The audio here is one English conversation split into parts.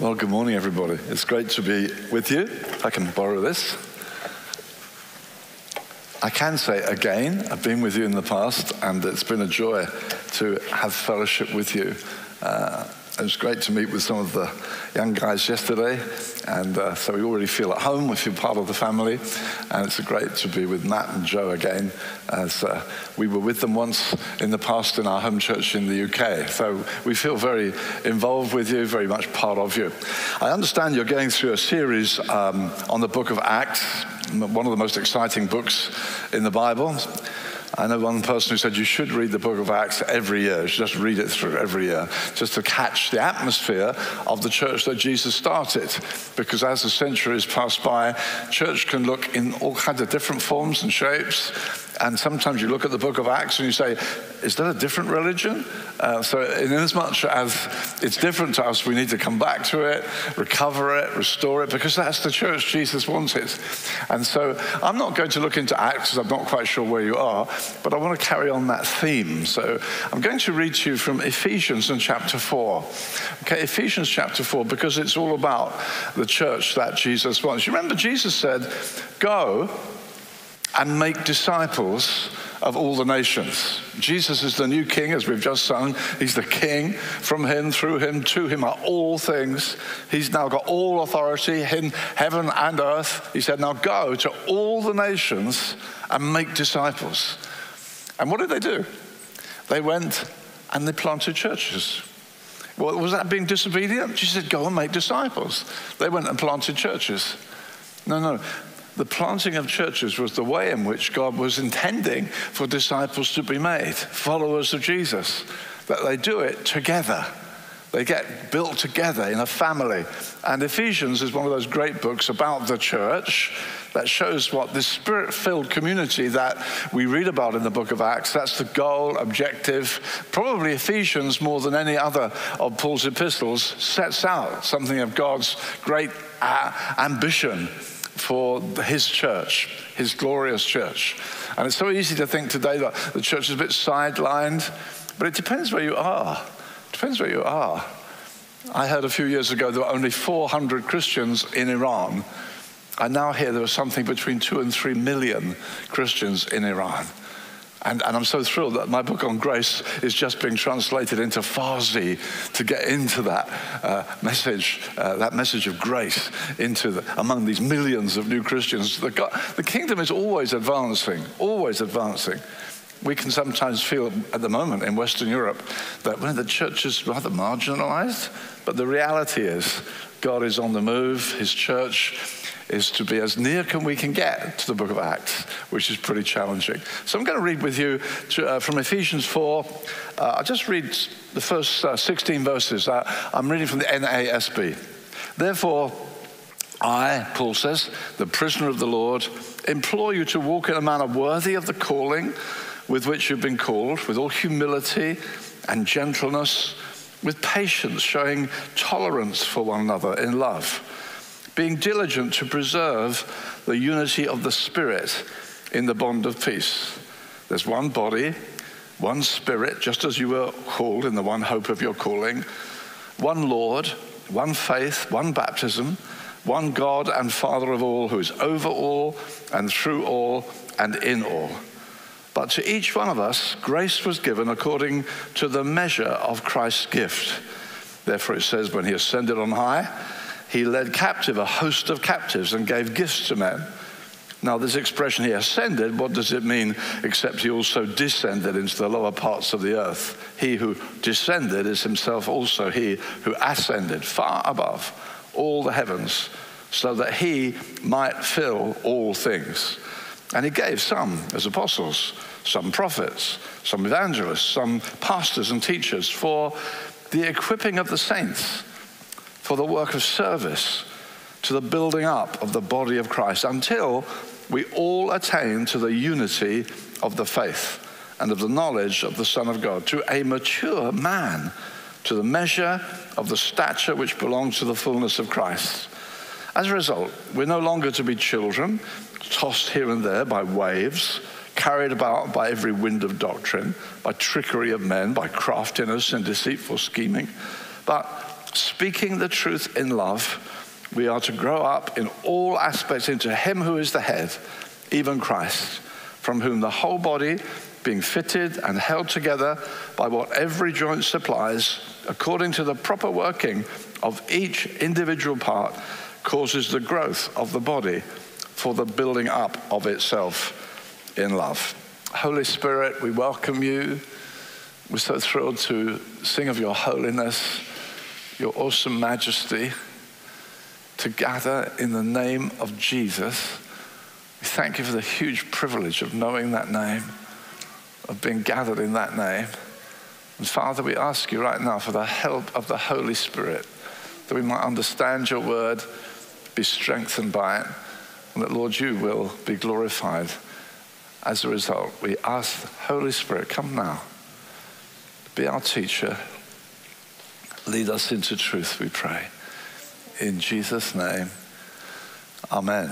Well, good morning, everybody. It's great to be with you. I can borrow this. I can say again, I've been with you in the past, and it's been a joy to have fellowship with you. Uh, it was great to meet with some of the young guys yesterday, and uh, so we already feel at home. We feel part of the family, and it's great to be with Matt and Joe again, as uh, we were with them once in the past in our home church in the UK. So we feel very involved with you, very much part of you. I understand you're going through a series um, on the book of Acts, one of the most exciting books in the Bible. I know one person who said you should read the book of Acts every year. You should just read it through every year, just to catch the atmosphere of the church that Jesus started. Because as the centuries pass by, church can look in all kinds of different forms and shapes. And sometimes you look at the book of Acts and you say, is that a different religion? Uh, so, in as much as it's different to us, we need to come back to it, recover it, restore it, because that's the church Jesus wanted. And so, I'm not going to look into Acts because I'm not quite sure where you are, but I want to carry on that theme. So, I'm going to read to you from Ephesians in chapter 4. Okay, Ephesians chapter 4, because it's all about the church that Jesus wants. You remember, Jesus said, Go and make disciples of all the nations. Jesus is the new king, as we've just sung. He's the king. From him, through him, to him are all things. He's now got all authority in heaven and earth. He said, Now go to all the nations and make disciples. And what did they do? They went and they planted churches. Well, was that being disobedient? She said, Go and make disciples. They went and planted churches. No, no the planting of churches was the way in which God was intending for disciples to be made, followers of Jesus, that they do it together. They get built together in a family. And Ephesians is one of those great books about the church that shows what this spirit filled community that we read about in the book of Acts, that's the goal, objective. Probably Ephesians, more than any other of Paul's epistles, sets out something of God's great uh, ambition for his church, his glorious church. And it's so easy to think today that the church is a bit sidelined, but it depends where you are. It depends where you are. I heard a few years ago there were only 400 Christians in Iran. I now hear there are something between two and three million Christians in Iran. And, and, I'm so thrilled that my book on grace is just being translated into Farsi to get into that uh, message, uh, that message of grace into the, among these millions of new Christians. The, God, the kingdom is always advancing, always advancing. We can sometimes feel at the moment in Western Europe that when the church is rather marginalized, but the reality is God is on the move, his church is to be as near can we can get to the book of Acts, which is pretty challenging. So I'm going to read with you to, uh, from Ephesians 4. Uh, I'll just read the first uh, 16 verses. Uh, I'm reading from the NASB. Therefore, I, Paul says, the prisoner of the Lord, implore you to walk in a manner worthy of the calling with which you've been called, with all humility and gentleness, with patience, showing tolerance for one another in love being diligent to preserve the unity of the Spirit in the bond of peace. There's one body, one Spirit, just as you were called in the one hope of your calling, one Lord, one faith, one baptism, one God and Father of all, who is over all and through all and in all. But to each one of us, grace was given according to the measure of Christ's gift. Therefore, it says, when he ascended on high, he led captive a host of captives and gave gifts to men. Now, this expression, he ascended, what does it mean except he also descended into the lower parts of the earth? He who descended is himself also he who ascended far above all the heavens so that he might fill all things. And he gave some as apostles, some prophets, some evangelists, some pastors and teachers for the equipping of the saints for the work of service to the building up of the body of Christ until we all attain to the unity of the faith and of the knowledge of the Son of God, to a mature man, to the measure of the stature which belongs to the fullness of Christ. As a result, we're no longer to be children, tossed here and there by waves, carried about by every wind of doctrine, by trickery of men, by craftiness and deceitful scheming, but speaking the truth in love, we are to grow up in all aspects into Him who is the head, even Christ, from whom the whole body, being fitted and held together by what every joint supplies, according to the proper working of each individual part, causes the growth of the body for the building up of itself in love. Holy Spirit, we welcome you. We're so thrilled to sing of your holiness, your awesome majesty, to gather in the name of Jesus. We thank you for the huge privilege of knowing that name, of being gathered in that name. And Father, we ask you right now for the help of the Holy Spirit that we might understand your word, be strengthened by it, and that, Lord, you will be glorified as a result. We ask the Holy Spirit, come now, be our teacher, lead us into truth, we pray. In Jesus' name, amen.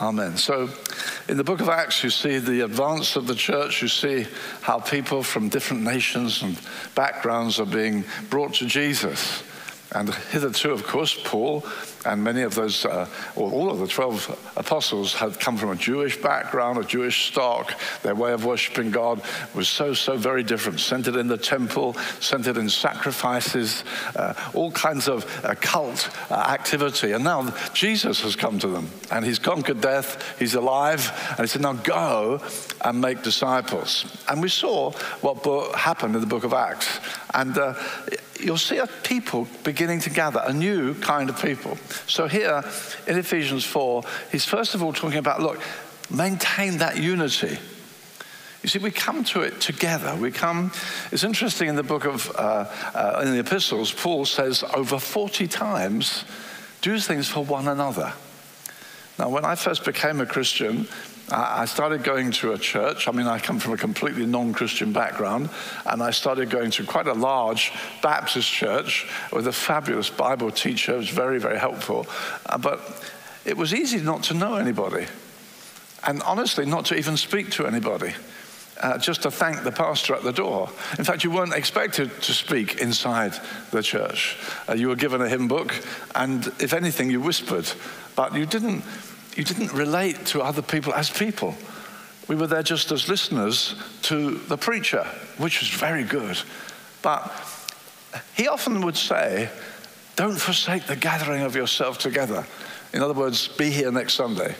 Amen. So, in the book of Acts, you see the advance of the church. You see how people from different nations and backgrounds are being brought to Jesus. And hitherto, of course, Paul and many of those, uh, or all of the 12 apostles, had come from a Jewish background, a Jewish stock. Their way of worshiping God was so, so very different, centered in the temple, centered in sacrifices, uh, all kinds of uh, cult uh, activity. And now Jesus has come to them, and he's conquered death, he's alive, and he said, Now go and make disciples. And we saw what happened in the book of Acts. And uh, you'll see a people beginning to gather, a new kind of people. So here in Ephesians 4, he's first of all talking about look, maintain that unity. You see, we come to it together. We come, it's interesting in the book of, uh, uh, in the epistles, Paul says over 40 times, do things for one another. Now, when I first became a Christian, I started going to a church. I mean, I come from a completely non Christian background, and I started going to quite a large Baptist church with a fabulous Bible teacher. It was very, very helpful. Uh, but it was easy not to know anybody, and honestly, not to even speak to anybody. Uh, just to thank the pastor at the door. In fact, you weren't expected to speak inside the church. Uh, you were given a hymn book, and if anything, you whispered, but you didn't you didn't relate to other people as people. We were there just as listeners to the preacher, which was very good. But he often would say, Don't forsake the gathering of yourself together. In other words, be here next Sunday.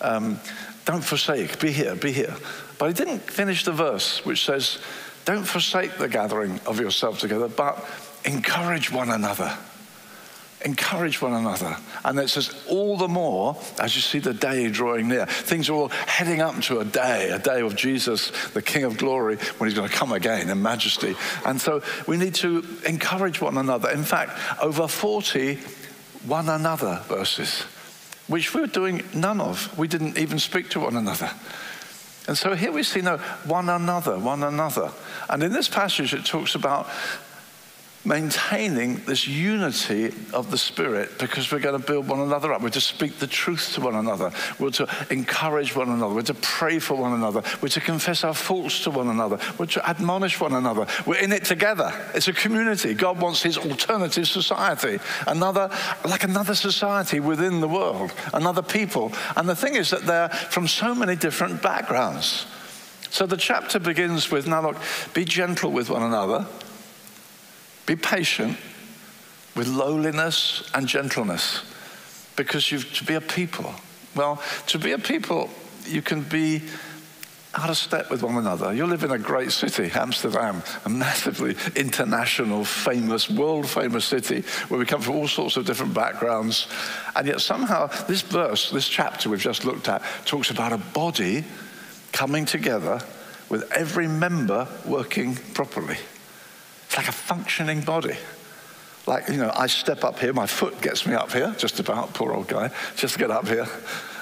Um, don't forsake, be here, be here. But he didn't finish the verse, which says, Don't forsake the gathering of yourself together, but encourage one another encourage one another. And it says, all the more as you see the day drawing near. Things are all heading up to a day, a day of Jesus, the King of glory, when he's going to come again in majesty. And so we need to encourage one another. In fact, over 40 one another verses, which we were doing none of. We didn't even speak to one another. And so here we see no one another, one another. And in this passage, it talks about maintaining this unity of the Spirit because we're going to build one another up. We're to speak the truth to one another. We're to encourage one another. We're to pray for one another. We're to confess our faults to one another. We're to admonish one another. We're in it together. It's a community. God wants his alternative society, another, like another society within the world, another people. And the thing is that they're from so many different backgrounds. So the chapter begins with now look, be gentle with one another be patient with lowliness and gentleness because you've to be a people. Well, to be a people, you can be out of step with one another. You live in a great city, Amsterdam, a massively international, famous, world famous city where we come from all sorts of different backgrounds. And yet, somehow, this verse, this chapter we've just looked at, talks about a body coming together with every member working properly. It's like a functioning body. Like, you know, I step up here, my foot gets me up here, just about, poor old guy, just to get up here.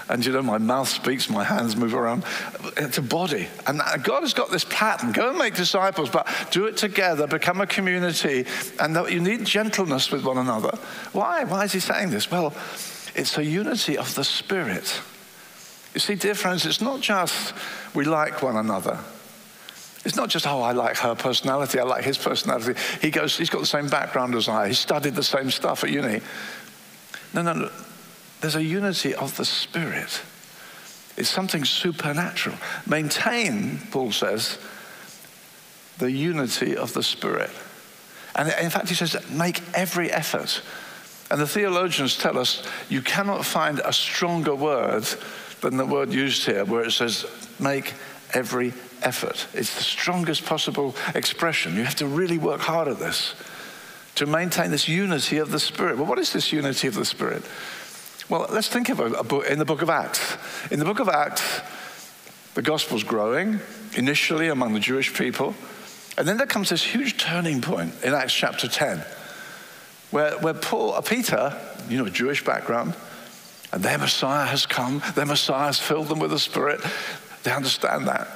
And you know, my mouth speaks, my hands move around. It's a body. And God has got this pattern. Go and make disciples, but do it together, become a community. And you need gentleness with one another. Why? Why is he saying this? Well, it's a unity of the Spirit. You see, dear friends, it's not just we like one another. It's not just, oh, I like her personality, I like his personality. He goes, he's got the same background as I, he studied the same stuff at uni. No, no, no. There's a unity of the Spirit. It's something supernatural. Maintain, Paul says, the unity of the Spirit. And in fact, he says, make every effort. And the theologians tell us you cannot find a stronger word than the word used here, where it says, make every effort. It's the strongest possible expression. You have to really work hard at this to maintain this unity of the Spirit. Well, what is this unity of the Spirit? Well, let's think of a, book in the book of Acts. In the book of Acts, the gospel's growing initially among the Jewish people. And then there comes this huge turning point in Acts chapter 10, where, where Paul, uh, Peter, you know, Jewish background, and their Messiah has come, their Messiah has filled them with the Spirit. They understand that.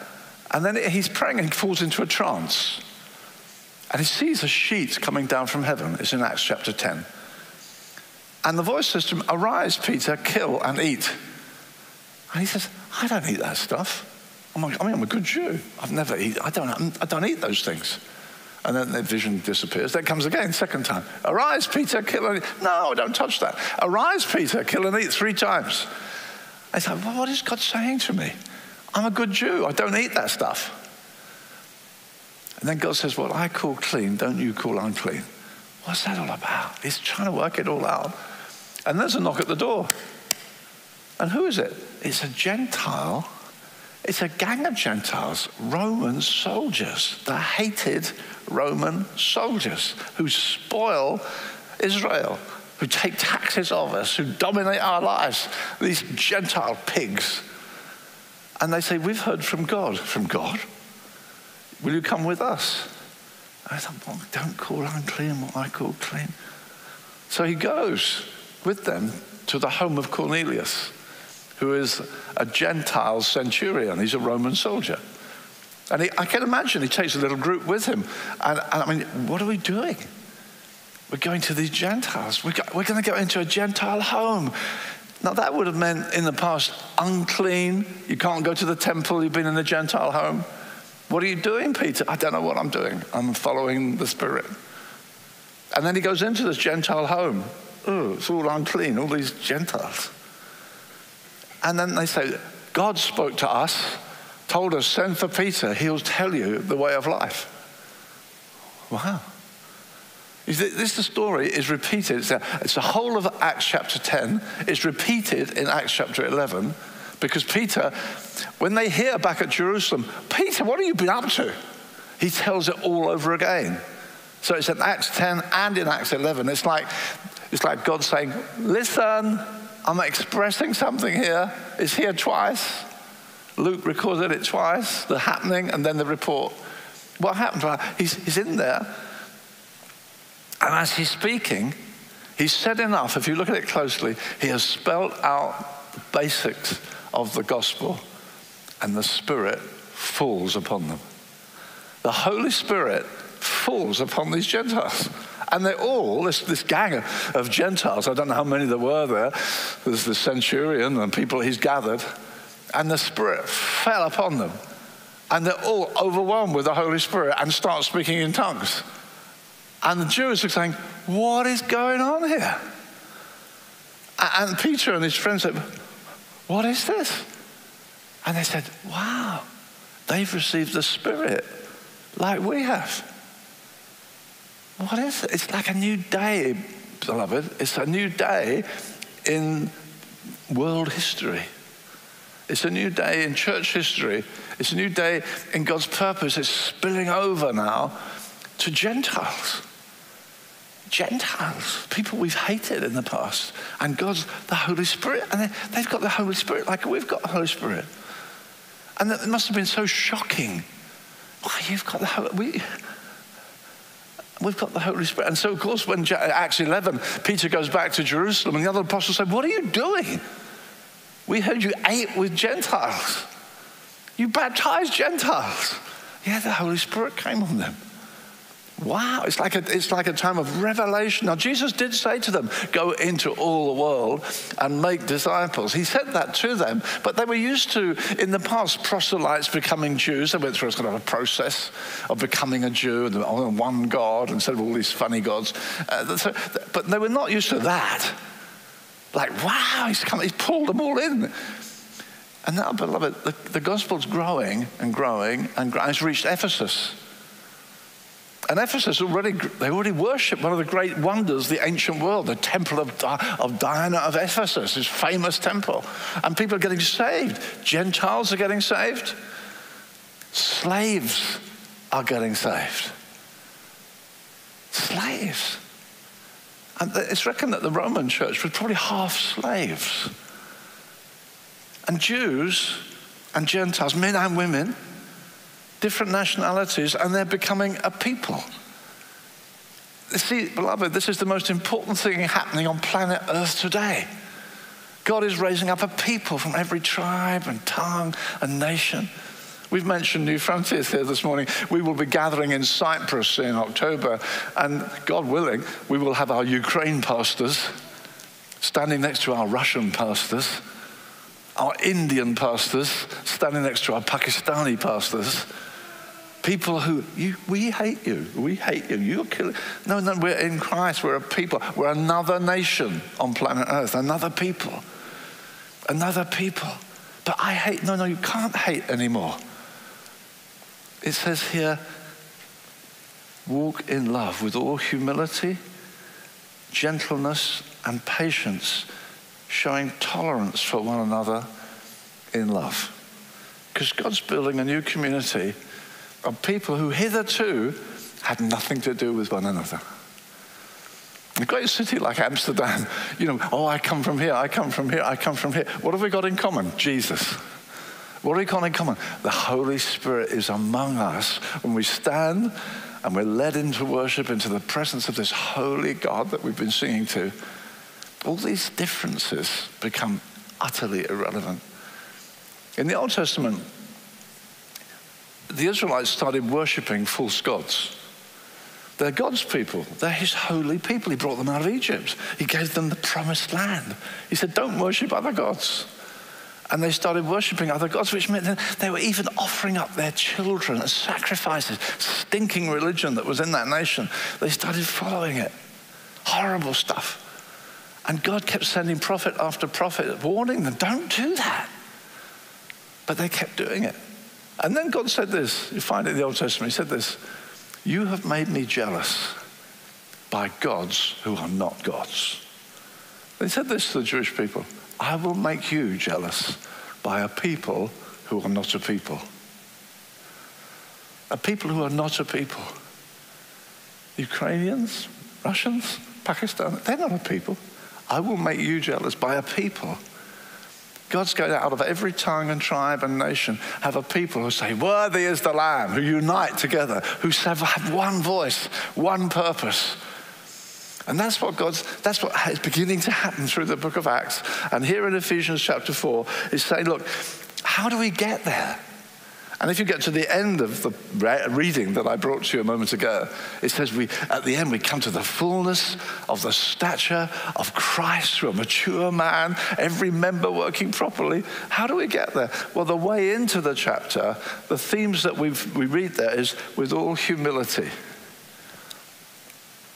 And then he's praying and he falls into a trance. And he sees a sheet coming down from heaven. It's in Acts chapter 10. And the voice says to him, Arise, Peter, kill and eat. And he says, I don't eat that stuff. I'm like, I mean, I'm a good Jew. I've never eaten, I don't, I don't eat those things. And then the vision disappears. Then comes again, second time. Arise, Peter, kill and eat. No, don't touch that. Arise, Peter, kill and eat three times. I said, well, what is God saying to me? I'm a good Jew. I don't eat that stuff. And then God says, What I call clean, don't you call unclean. What's that all about? He's trying to work it all out. And there's a knock at the door. And who is it? It's a Gentile. It's a gang of Gentiles, Roman soldiers, the hated Roman soldiers who spoil Israel, who take taxes of us, who dominate our lives. These Gentile pigs. And they say, We've heard from God. From God? Will you come with us? I thought, well, don't call unclean what I call clean. So he goes with them to the home of Cornelius, who is a Gentile centurion. He's a Roman soldier. And he, I can imagine he takes a little group with him. And, and I mean, what are we doing? We're going to these Gentiles. We're, we're going to go into a Gentile home. Now, that would have meant in the past unclean. You can't go to the temple. You've been in a Gentile home. What are you doing, Peter? I don't know what I'm doing. I'm following the Spirit. And then he goes into this Gentile home. Oh, it's all unclean, all these Gentiles. And then they say, God spoke to us, told us, send for Peter. He'll tell you the way of life. Wow. This the story is repeated. It's, it's the whole of Acts chapter 10. It's repeated in Acts chapter 11 because Peter, when they hear back at Jerusalem, Peter, what have you been up to? He tells it all over again. So it's in Acts 10 and in Acts 11. It's like, it's like God saying, Listen, I'm expressing something here. It's here twice. Luke recorded it twice, the happening and then the report. What happened? He's, he's in there. And as he's speaking, he's said enough. If you look at it closely, he has spelled out the basics of the gospel, and the Spirit falls upon them. The Holy Spirit falls upon these Gentiles. And they're all, this, this gang of, of Gentiles, I don't know how many there were there. There's the centurion and people he's gathered. And the Spirit fell upon them. And they're all overwhelmed with the Holy Spirit and start speaking in tongues. And the Jews are saying, What is going on here? And Peter and his friends said, what is this? And they said, Wow, they've received the Spirit like we have. What is it? It's like a new day, beloved. It's a new day in world history. It's a new day in church history. It's a new day in God's purpose. It's spilling over now to Gentiles. Gentiles, people we've hated in the past, and God's the Holy Spirit, and they've got the Holy Spirit like we've got the Holy Spirit. And it must have been so shocking. Why, you've got the Holy we, We've got the Holy Spirit. And so, of course, when Acts 11, Peter goes back to Jerusalem, and the other apostles say, What are you doing? We heard you ate with Gentiles. You baptized Gentiles. Yeah, the Holy Spirit came on them. Wow, it's like, a, it's like a time of revelation. Now, Jesus did say to them, Go into all the world and make disciples. He said that to them, but they were used to, in the past, proselytes becoming Jews. They went through a sort of a process of becoming a Jew and one God instead of all these funny gods. Uh, so, but they were not used to that. Like, wow, he's, come, he's pulled them all in. And now, beloved, the, the gospel's growing and growing and growing. It's reached Ephesus. And Ephesus already, they already worship one of the great wonders of the ancient world, the temple of, of Diana of Ephesus, this famous temple. And people are getting saved. Gentiles are getting saved. Slaves are getting saved. Slaves. And it's reckoned that the Roman church was probably half slaves. And Jews and Gentiles, men and women, different nationalities, and they're becoming a people. See, beloved, this is the most important thing happening on planet Earth today. God is raising up a people from every tribe and tongue and nation. We've mentioned Newfrontiers here this morning. We will be gathering in Cyprus in October, and God willing, we will have our Ukraine pastors standing next to our Russian pastors, our Indian pastors standing next to our Pakistani pastors People who, you, we hate you. We hate you. You're killing. No, no, we're in Christ. We're a people. We're another nation on planet Earth, another people. Another people. But I hate, no, no, you can't hate anymore. It says here, walk in love with all humility, gentleness, and patience, showing tolerance for one another in love. Because God's building a new community of people who hitherto had nothing to do with one another. A great city like Amsterdam, you know, oh, I come from here, I come from here, I come from here. What have we got in common? Jesus. What have we got in common? The Holy Spirit is among us when we stand and we're led into worship, into the presence of this holy God that we've been singing to. All these differences become utterly irrelevant. In the Old Testament, the Israelites started worshipping false gods. They're God's people. They're his holy people. He brought them out of Egypt. He gave them the promised land. He said, Don't worship other gods. And they started worshipping other gods, which meant they were even offering up their children as sacrifices. Stinking religion that was in that nation. They started following it. Horrible stuff. And God kept sending prophet after prophet, warning them, Don't do that. But they kept doing it. And then God said this, you find it in the Old Testament, He said this You have made me jealous by gods who are not gods. He said this to the Jewish people I will make you jealous by a people who are not a people. A people who are not a people. Ukrainians, Russians, Pakistan, they're not a people. I will make you jealous by a people God's going out of every tongue and tribe and nation, have a people who say, Worthy is the Lamb, who unite together, who have one voice, one purpose. And that's what God's, that's what is beginning to happen through the book of Acts. And here in Ephesians chapter 4, is saying, look, how do we get there? And if you get to the end of the reading that I brought to you a moment ago, it says we, at the end, we come to the fullness of the stature of Christ, through a mature man, every member working properly. How do we get there? Well, the way into the chapter, the themes that we we read there is with all humility.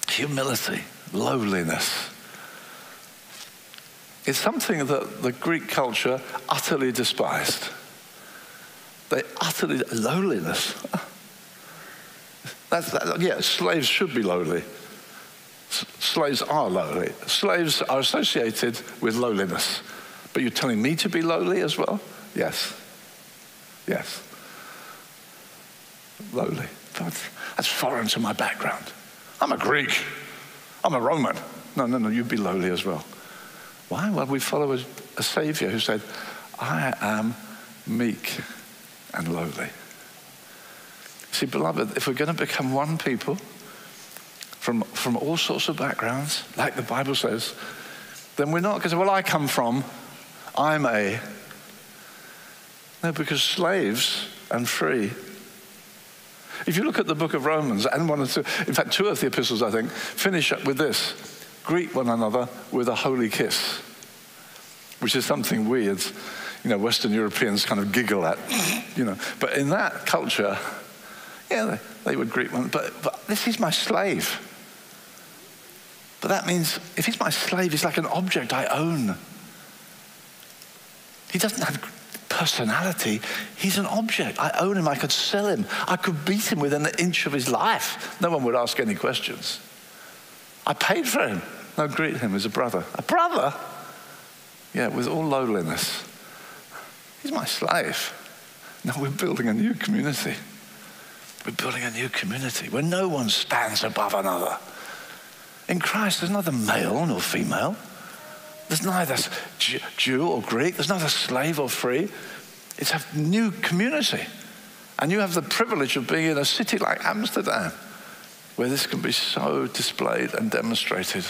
Humility, lowliness. It's something that the Greek culture utterly despised. Utterly loneliness. That's, that, yeah, slaves should be lowly. S- slaves are lowly. Slaves are associated with loneliness. But you're telling me to be lowly as well? Yes. Yes. Lowly. That's foreign to my background. I'm a Greek. I'm a Roman. No, no, no, you'd be lowly as well. Why? Well, we follow a, a Savior who said, I am meek and lowly. See, beloved, if we're going to become one people from, from all sorts of backgrounds, like the Bible says, then we're not say, well, I come from, I'm a. No, because slaves and free. If you look at the book of Romans, and one or two, in fact, two of the epistles, I think, finish up with this greet one another with a holy kiss, which is something we as you know, Western Europeans kind of giggle at, you know. But in that culture, yeah, they, they would greet one, but, but this is my slave. But that means if he's my slave, he's like an object I own. He doesn't have personality. He's an object. I own him. I could sell him. I could beat him within an inch of his life. No one would ask any questions. I paid for him. No, greet him as a brother. A brother? Yeah, with all lowliness. He's my slave. No, we're building a new community. We're building a new community where no one stands above another. In Christ, there's neither male nor female. There's neither Jew or Greek. There's neither slave or free. It's a new community. And you have the privilege of being in a city like Amsterdam, where this can be so displayed and demonstrated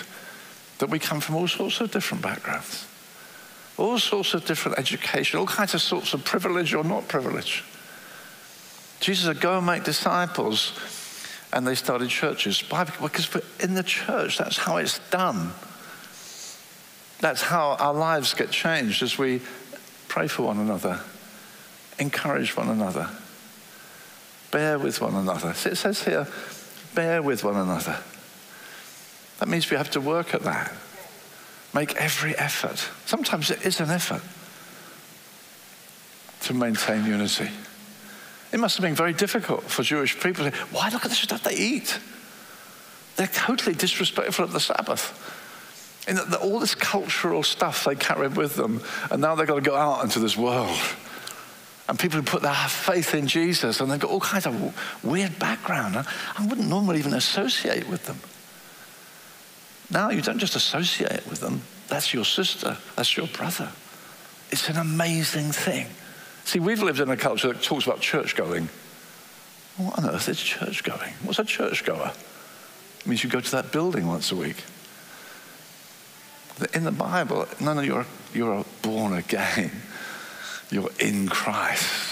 that we come from all sorts of different backgrounds, all sorts of different education, all kinds of sorts of privilege or not privilege. Jesus said, Go and make disciples. And they started churches. Why? Because in the church, that's how it's done. That's how our lives get changed as we pray for one another, encourage one another, bear with one another. It says here, bear with one another. That means we have to work at that. Make every effort. Sometimes it is an effort to maintain unity. It must have been very difficult for Jewish people. Why look at the stuff they eat? They're totally disrespectful of the Sabbath. In the, all this cultural stuff they carried with them, and now they've got to go out into this world. And people who put their faith in Jesus, and they've got all kinds of weird background. I wouldn't normally even associate with them. Now you don't just associate with them, that's your sister, that's your brother. It's an amazing thing. See, we've lived in a culture that talks about church going. What on earth is church going? What's a church goer? It means you go to that building once a week. In the Bible, no, no, you're, you're born again. You're in Christ.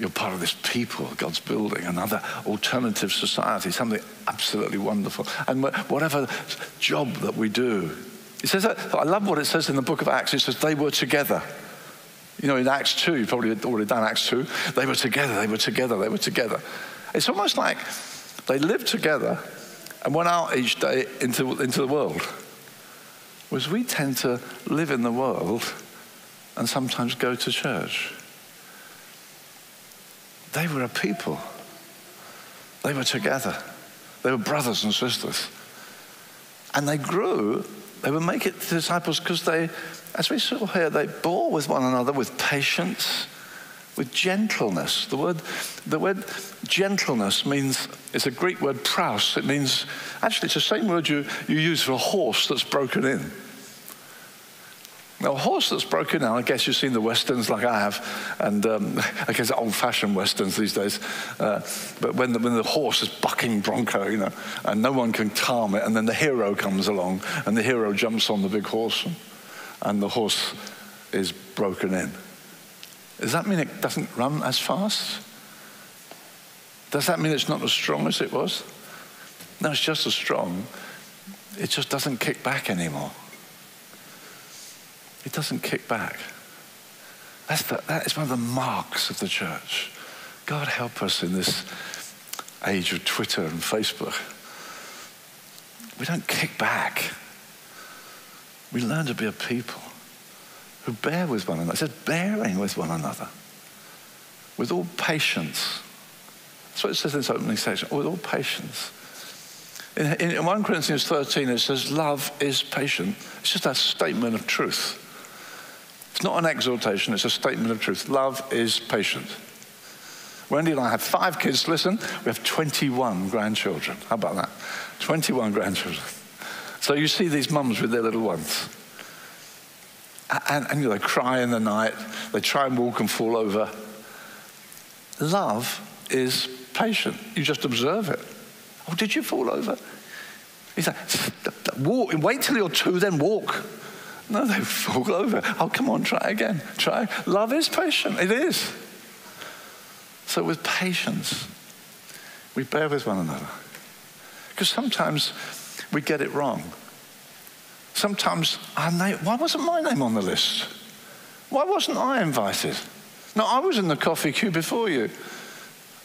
You're part of this people, God's building, another alternative society, something absolutely wonderful. And whatever job that we do, it says that, I love what it says in the book of Acts. It says they were together. You know, in Acts 2, you've probably already done Acts 2, they were together, they were together, they were together. It's almost like they lived together and went out each day into, into the world. Whereas we tend to live in the world and sometimes go to church. They were a people. They were together. They were brothers and sisters. And they grew, they make it disciples because they as we saw here, they bore with one another with patience, with gentleness. The word, the word gentleness means, it's a Greek word praus. It means, actually, it's the same word you, you use for a horse that's broken in. Now, a horse that's broken down, I guess you've seen the westerns like I have, and um, I guess old fashioned westerns these days. Uh, but when the, when the horse is bucking bronco, you know, and no one can calm it, and then the hero comes along, and the hero jumps on the big horse. And, and the horse is broken in. Does that mean it doesn't run as fast? Does that mean it's not as strong as it was? No, it's just as strong. It just doesn't kick back anymore. It doesn't kick back. That's the, that is one of the marks of the church. God help us in this age of Twitter and Facebook. We don't kick back. We learn to be a people who bear with one another. It says bearing with one another. With all patience. That's what it says in this opening section. With all patience. In, in 1 Corinthians 13, it says, Love is patient. It's just a statement of truth. It's not an exhortation, it's a statement of truth. Love is patient. Wendy and I have five kids. Listen, we have 21 grandchildren. How about that? 21 grandchildren. So you see these mums with their little ones. And, and you know, they cry in the night, they try and walk and fall over. Love is patient. You just observe it. Oh, did you fall over? He's like, walk, wait till you're two, then walk. No, they fall over. Oh, come on, try again. Try. Love is patient. It is. So with patience, We bear with one another. Because sometimes we get it wrong. Sometimes ah, our name, why wasn't my name on the list? Why wasn't I invited? No, I was in the coffee queue before you.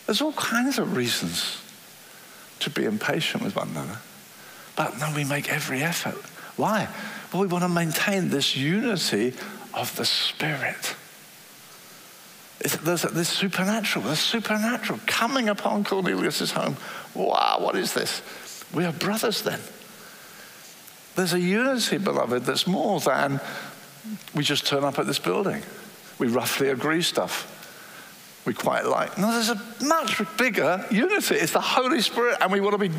There's all kinds of reasons to be impatient with one another. But no, we make every effort. Why? Well, we want to maintain this unity of the Spirit. there's this supernatural, there's supernatural coming upon Cornelius' home. Wow, what is this? We are brothers then. There's a unity, beloved, that's more than we just turn up at this building. We roughly agree stuff. We quite like. No, there's a much bigger unity. It's the Holy Spirit, and we want to be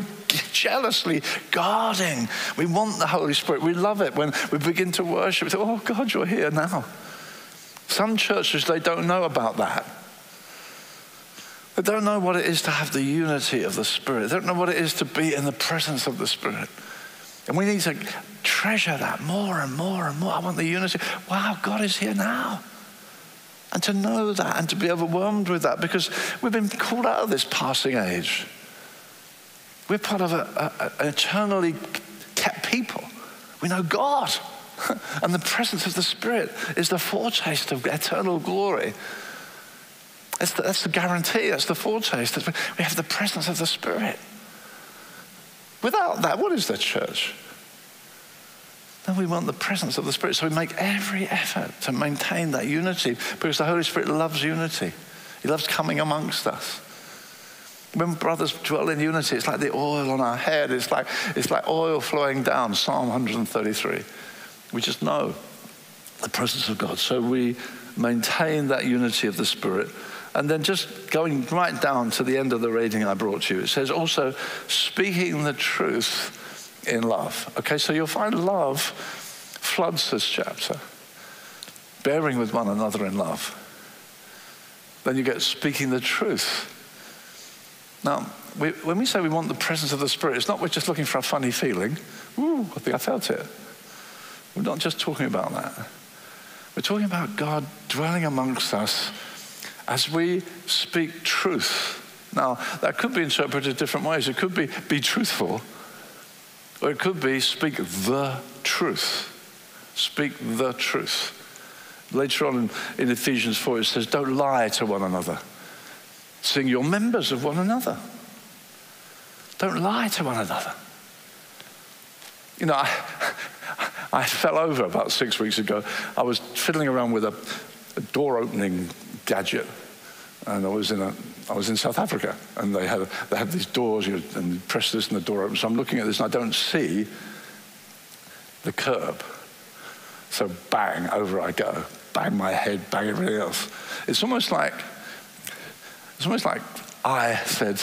jealously guarding. We want the Holy Spirit. We love it when we begin to worship. We say, Oh, God, you're here now. Some churches, they don't know about that. They don't know what it is to have the unity of the Spirit. They don't know what it is to be in the presence of the Spirit. And we need to treasure that more and more and more. I want the unity. Wow, God is here now. And to know that and to be overwhelmed with that because we've been called out of this passing age. We're part of an eternally kept people. We know God. and the presence of the Spirit is the foretaste of eternal glory. That's the, that's the guarantee, that's the foretaste. We have the presence of the Spirit. Without that, what is the church? Then we want the presence of the Spirit. So we make every effort to maintain that unity because the Holy Spirit loves unity. He loves coming amongst us. When brothers dwell in unity, it's like the oil on our head. It's like, it's like oil flowing down, Psalm 133. We just know the presence of God. So we maintain that unity of the Spirit. And then just going right down to the end of the reading I brought you, it says also speaking the truth in love. Okay, so you'll find love floods this chapter, bearing with one another in love. Then you get speaking the truth. Now, we, when we say we want the presence of the Spirit, it's not we're just looking for a funny feeling. Ooh, I think I felt it. We're not just talking about that. We're talking about God dwelling amongst us as we speak truth. Now, that could be interpreted different ways. It could be be truthful, or it could be speak the truth. Speak the truth. Later on in, Ephesians 4, it says, Don't lie to one another, seeing you're members of one another. Don't lie to one another. You know, I, I fell over about six weeks ago. I was fiddling around with a, a door opening gadget and I was in a, I was in South Africa, and they had they these doors, you and you press this, and the door opens. So I'm looking at this, and I don't see the curb. So bang, over I go, bang my head, bang everything else. It's almost like it's almost like I said,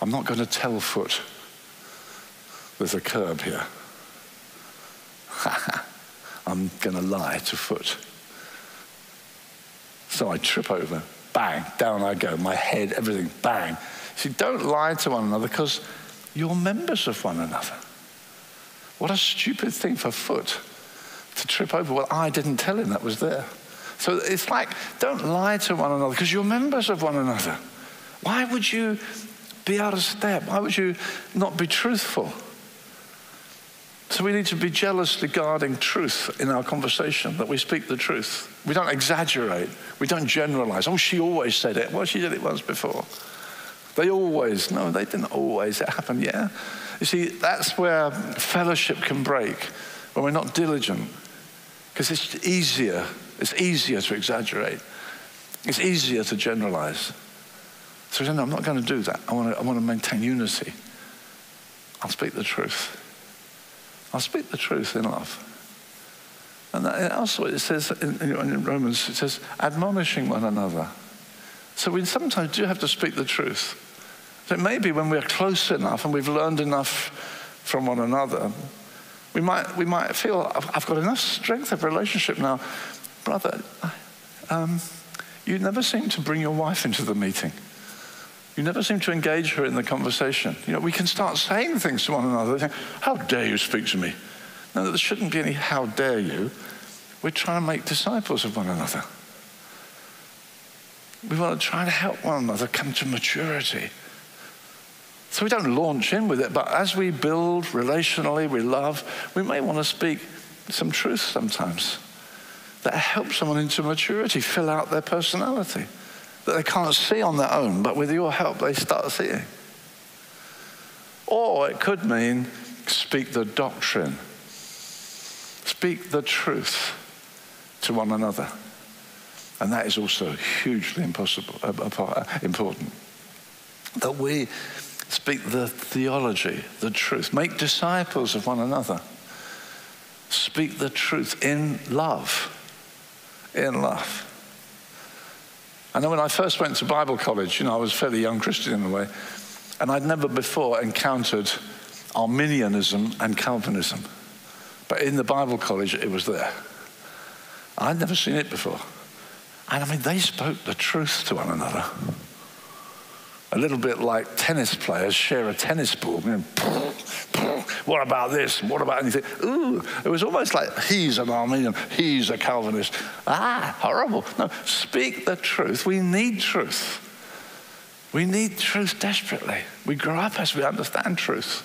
I'm not going to tell foot. There's a curb here. I'm going to lie to foot. So I trip over bang, down I go, my head, everything, bang. See, don't lie to one another because you're members of one another. What a stupid thing for foot to trip over. Well, I didn't tell him that was there. So it's like, don't lie to one another because you're members of one another. Why would you be out of step? Why would you not be truthful? So we need to be jealously guarding truth in our conversation, that we speak the truth. We don't exaggerate. We don't generalize. Oh, she always said it. Well, she did it once before. They always, no, they didn't always. It happened, yeah. You see, that's where fellowship can break, when we're not diligent. Because it's easier, it's easier to exaggerate. It's easier to generalize. So no, I'm not going to do that. I want to, I want to maintain unity. I'll speak the truth. I'll speak the truth in love. And also it says in, in, Romans, it says, admonishing one another. So we sometimes do have to speak the truth. So maybe when we're close enough and we've learned enough from one another, we might, we might feel, I've, I've got enough strength of relationship now. Brother, um, you never seem to bring your wife into the meeting. You never seem to engage her in the conversation. You know, we can start saying things to one another. How dare you speak to me? No, there shouldn't be any how dare you. We're trying to make disciples of one another. We want to try to help one another come to maturity. So we don't launch in with it, but as we build relationally, we love, we may want to speak some truth sometimes that help someone into maturity, fill out their personality that they can't see on their own, but with your help they start seeing. Or it could mean speak the doctrine, speak the truth to one another. And that is also hugely impossible, uh, uh, important. That we speak the theology, the truth, make disciples of one another, speak the truth in love. In love. I then when I first went to Bible college, you know, I was a fairly young Christian in a way, and I'd never before encountered Arminianism and Calvinism. But in the Bible college, it was there. I'd never seen it before. And I mean, they spoke the truth to one another a little bit like tennis players share a tennis ball. What about this? What about anything? Ooh, it was almost like he's an Arminian, he's a Calvinist. Ah, horrible. No, speak the truth. We need truth. We need truth desperately. We grow up as we understand truth,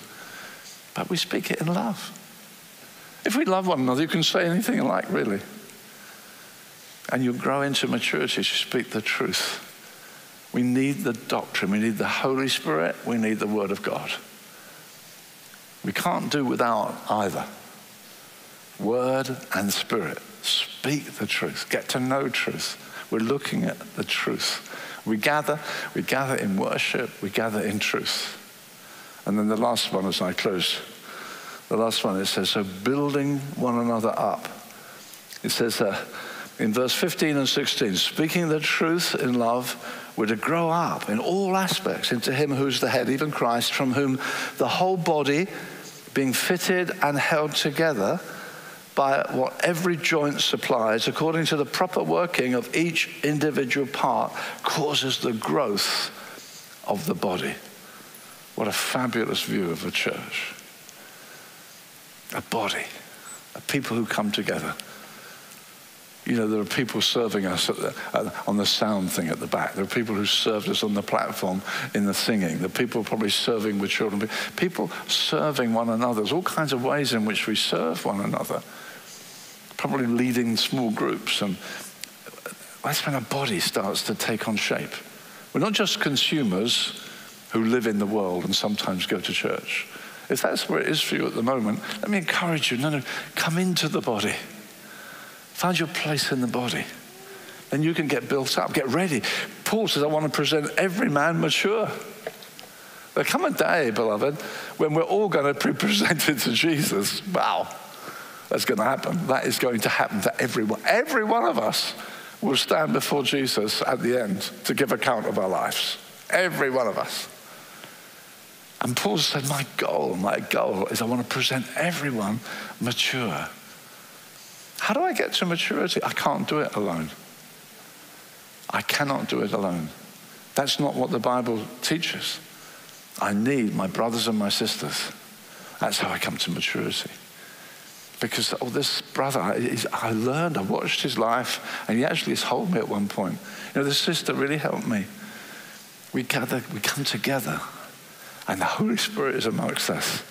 but we speak it in love. If we love one another, you can say anything you like, really. And you grow into maturity as you speak the truth. We need the doctrine. We need the Holy Spirit. We need the Word of God. We can't do without either. Word and Spirit. Speak the truth. Get to know truth. We're looking at the truth. We gather, we gather in worship, we gather in truth. And then the last one as I close, the last one it says, so building one another up. It says uh, in verse 15 and 16, speaking the truth in love, we're to grow up in all aspects into Him who's the head, even Christ, from whom the whole body, being fitted and held together by what every joint supplies, according to the proper working of each individual part, causes the growth of the body. What a fabulous view of a church. A body, a people who come together you know, there are people serving us the, uh, on the sound thing at the back. There are people who served us on the platform in the singing. Are people probably serving with children. People serving one another. There's all kinds of ways in which we serve one another. Probably leading small groups. And that's when a body starts to take on shape. We're not just consumers who live in the world and sometimes go to church. If that's where it is for you at the moment, let me encourage you no, no, come into the body. Find your place in the body. Then you can get built up, get ready. Paul says, I want to present every man mature. There'll come a day, beloved, when we're all going to be presented to Jesus. Wow, that's going to happen. That is going to happen to everyone. Every one of us will stand before Jesus at the end to give account of our lives. Every one of us. And Paul said, My goal, my goal is I want to present everyone mature. How do I get to maturity? I can't do it alone. I cannot do it alone. That's not what the Bible teaches. I need my brothers and my sisters. That's how I come to maturity. Because, oh, this brother, I learned, I watched his life, and he actually told me at one point, you know, this sister really helped me. We gather, we come together, and the Holy Spirit is amongst us.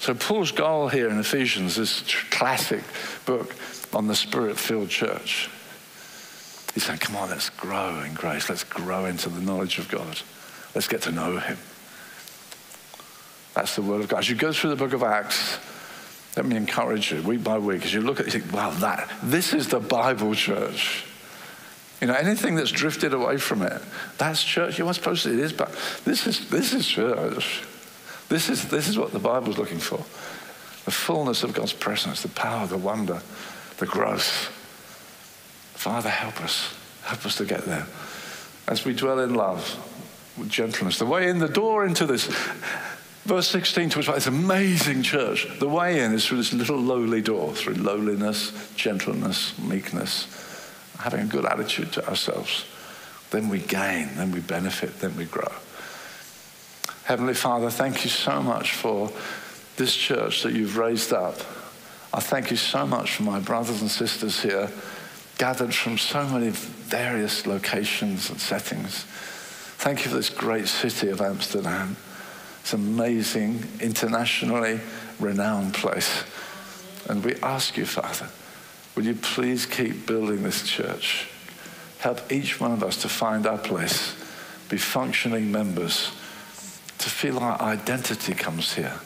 So Paul's goal here in Ephesians, this classic book on the spirit-filled church, he's saying, come on, let's grow in grace. Let's grow into the knowledge of God. Let's get to know him. That's the word of God. As you go through the book of Acts, let me encourage you week by week, as you look at it, you think, wow, that, this is the Bible church. You know, anything that's drifted away from it, that's church. You're not supposed to, it is, but this is, this is church. This is, this is what the Bible's looking for the fullness of God's presence, the power, the wonder, the growth. Father, help us. Help us to get there. As we dwell in love, with gentleness. The way in, the door into this, verse 16 talks about this amazing church. The way in is through this little lowly door, through lowliness, gentleness, meekness, having a good attitude to ourselves. Then we gain, then we benefit, then we grow. Heavenly Father, thank you so much for this church that you've raised up. I thank you so much for my brothers and sisters here, gathered from so many various locations and settings. Thank you for this great city of Amsterdam. It's an amazing, internationally renowned place. And we ask you, Father, will you please keep building this church? Help each one of us to find our place, be functioning members, to feel our identity comes here,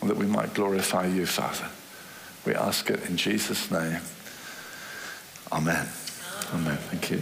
and that we might glorify you, Father. We ask it in Jesus' name. Amen. Amen. Thank you.